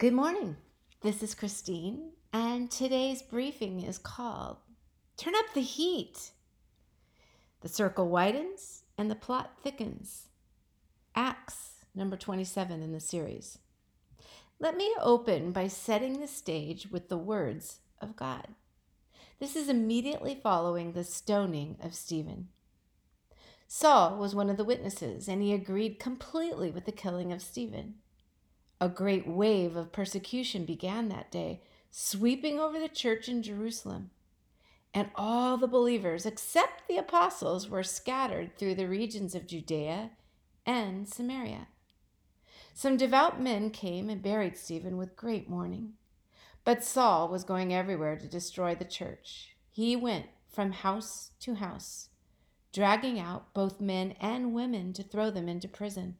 Good morning. This is Christine, and today's briefing is called Turn Up the Heat. The circle widens and the plot thickens. Acts number 27 in the series. Let me open by setting the stage with the words of God. This is immediately following the stoning of Stephen. Saul was one of the witnesses, and he agreed completely with the killing of Stephen. A great wave of persecution began that day, sweeping over the church in Jerusalem. And all the believers, except the apostles, were scattered through the regions of Judea and Samaria. Some devout men came and buried Stephen with great mourning. But Saul was going everywhere to destroy the church. He went from house to house, dragging out both men and women to throw them into prison.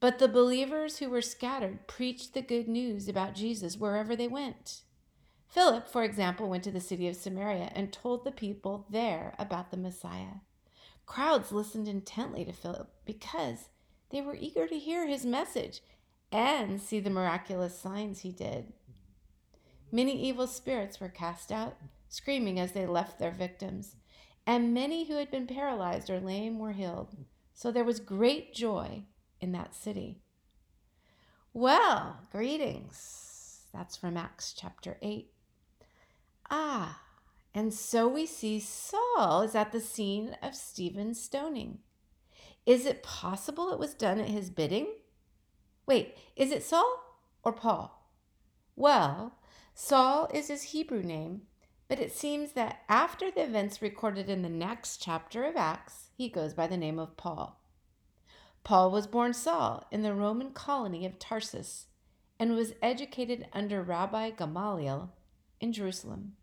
But the believers who were scattered preached the good news about Jesus wherever they went. Philip, for example, went to the city of Samaria and told the people there about the Messiah. Crowds listened intently to Philip because they were eager to hear his message and see the miraculous signs he did. Many evil spirits were cast out, screaming as they left their victims, and many who had been paralyzed or lame were healed. So there was great joy in that city. Well, greetings. That's from Acts chapter 8. Ah, and so we see Saul is at the scene of Stephen's stoning. Is it possible it was done at his bidding? Wait, is it Saul or Paul? Well, Saul is his Hebrew name, but it seems that after the events recorded in the next chapter of Acts, he goes by the name of Paul. Paul was born Saul in the Roman colony of Tarsus and was educated under Rabbi Gamaliel in Jerusalem.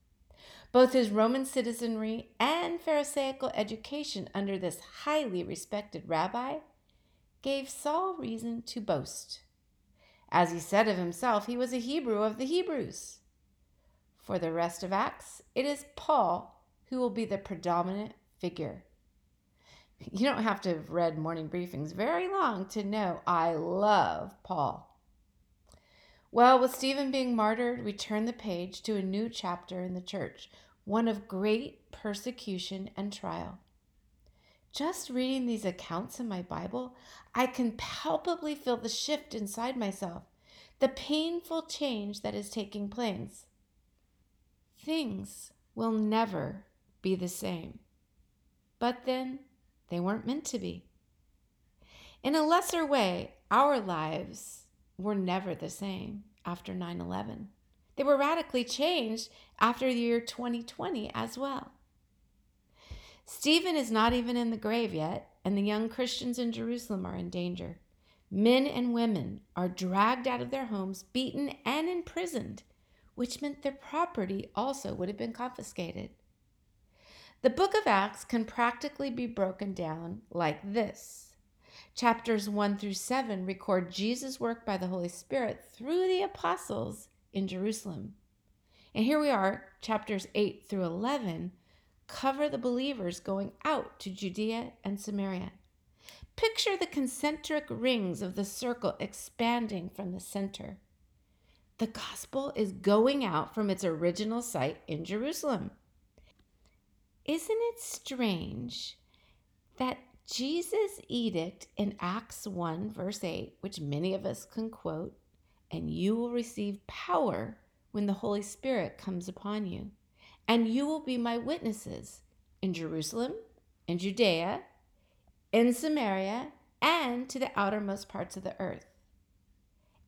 Both his Roman citizenry and Pharisaical education under this highly respected rabbi gave Saul reason to boast. As he said of himself, he was a Hebrew of the Hebrews. For the rest of Acts, it is Paul who will be the predominant figure. You don't have to have read morning briefings very long to know I love Paul. Well, with Stephen being martyred, we turn the page to a new chapter in the church, one of great persecution and trial. Just reading these accounts in my Bible, I can palpably feel the shift inside myself, the painful change that is taking place. Things will never be the same. But then, they weren't meant to be. In a lesser way, our lives were never the same after 9 11. They were radically changed after the year 2020 as well. Stephen is not even in the grave yet, and the young Christians in Jerusalem are in danger. Men and women are dragged out of their homes, beaten, and imprisoned, which meant their property also would have been confiscated. The book of Acts can practically be broken down like this. Chapters 1 through 7 record Jesus' work by the Holy Spirit through the apostles in Jerusalem. And here we are, chapters 8 through 11 cover the believers going out to Judea and Samaria. Picture the concentric rings of the circle expanding from the center. The gospel is going out from its original site in Jerusalem. Isn't it strange that Jesus' edict in Acts 1, verse 8, which many of us can quote, and you will receive power when the Holy Spirit comes upon you, and you will be my witnesses in Jerusalem, in Judea, in Samaria, and to the outermost parts of the earth.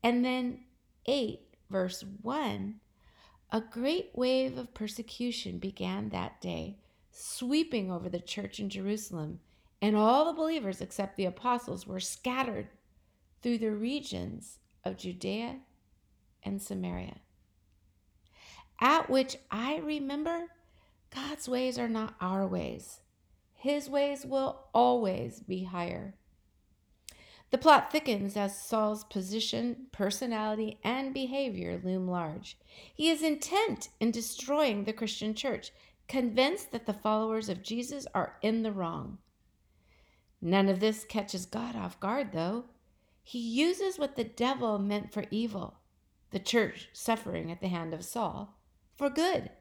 And then 8, verse 1 a great wave of persecution began that day sweeping over the church in Jerusalem, and all the believers except the apostles were scattered through the regions of Judea and Samaria. At which I remember God's ways are not our ways. His ways will always be higher. The plot thickens as Saul's position, personality, and behavior loom large. He is intent in destroying the Christian church convinced that the followers of Jesus are in the wrong. None of this catches God off guard, though. He uses what the devil meant for evil, the church suffering at the hand of Saul, for good.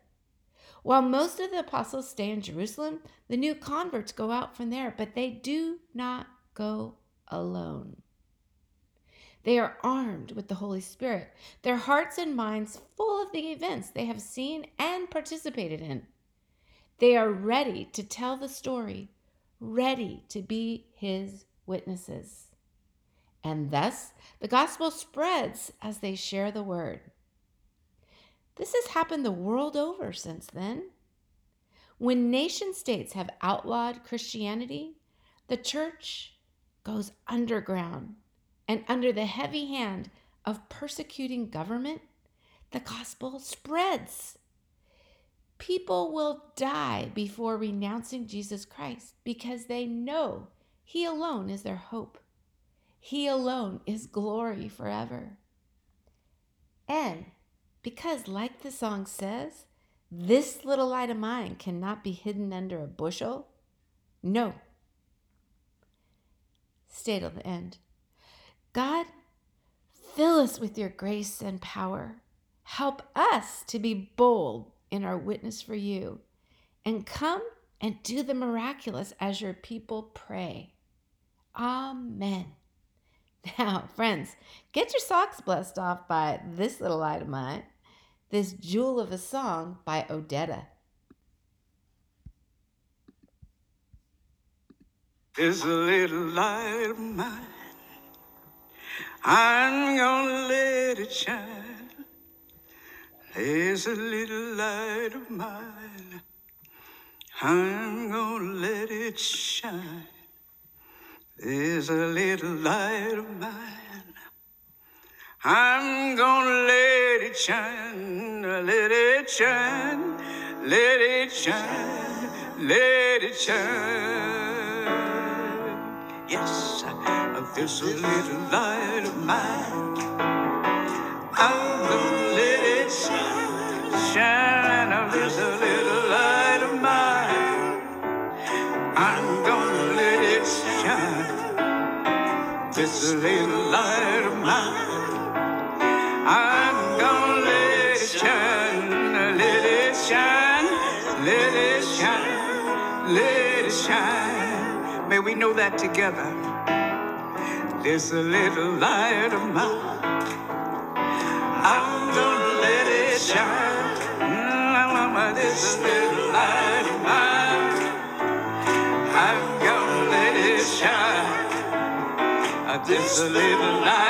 While most of the apostles stay in Jerusalem, the new converts go out from there, but they do not go alone. They are armed with the Holy Spirit, their hearts and minds full of the events they have seen and participated in. They are ready to tell the story, ready to be his witnesses. And thus the gospel spreads as they share the word. This has happened the world over since then. When nation states have outlawed Christianity, the church goes underground and under the heavy hand of persecuting government, the gospel spreads. People will die before renouncing Jesus Christ because they know He alone is their hope. He alone is glory forever. And because, like the song says, this little light of mine cannot be hidden under a bushel, no. Stay till the end. God, fill us with your grace and power. Help us to be bold in our witness for you and come and do the miraculous as your people pray. Amen. Now, friends, get your socks blessed off by this little light of mine, this jewel of a song by Odetta. There's a little light of mine I'm gonna let it shine. There's a little light of mine. I'm gonna let it shine. There's a little light of mine. I'm gonna let it shine, let it shine, let it shine, let it shine. Yes. There's a little light of mine. I'm gonna shine. There's a little light of mine. I'm gonna let it shine. A little light of mine. I'm gonna let it shine, let it shine, let it shine, let it shine. May we know that together. Of this little light of mine. I'm gonna let it shine. This shine. I just need a little light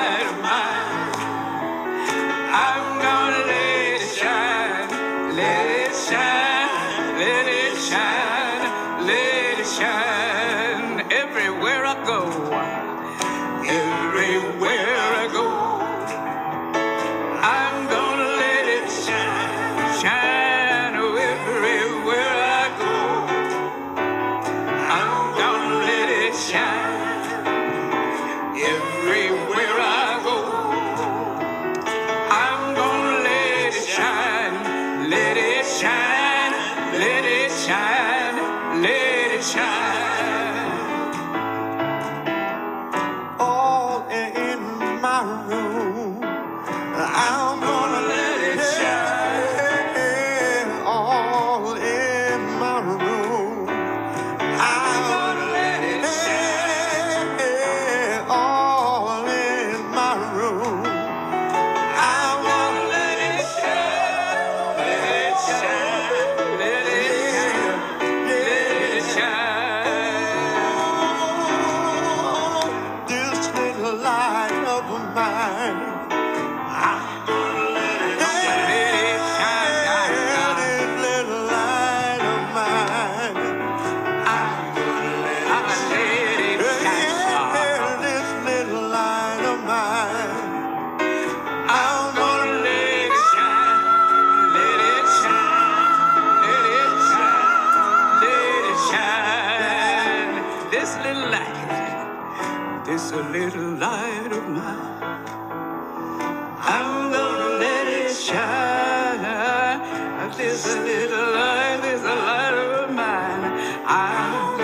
this little light, this light of mine. I'm,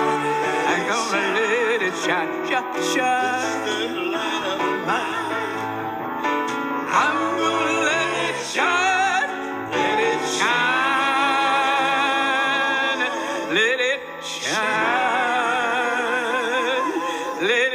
gonna let it shine, shine, shine. This light of mine. I'm gonna let it shine, let it shine, let it shine, let it.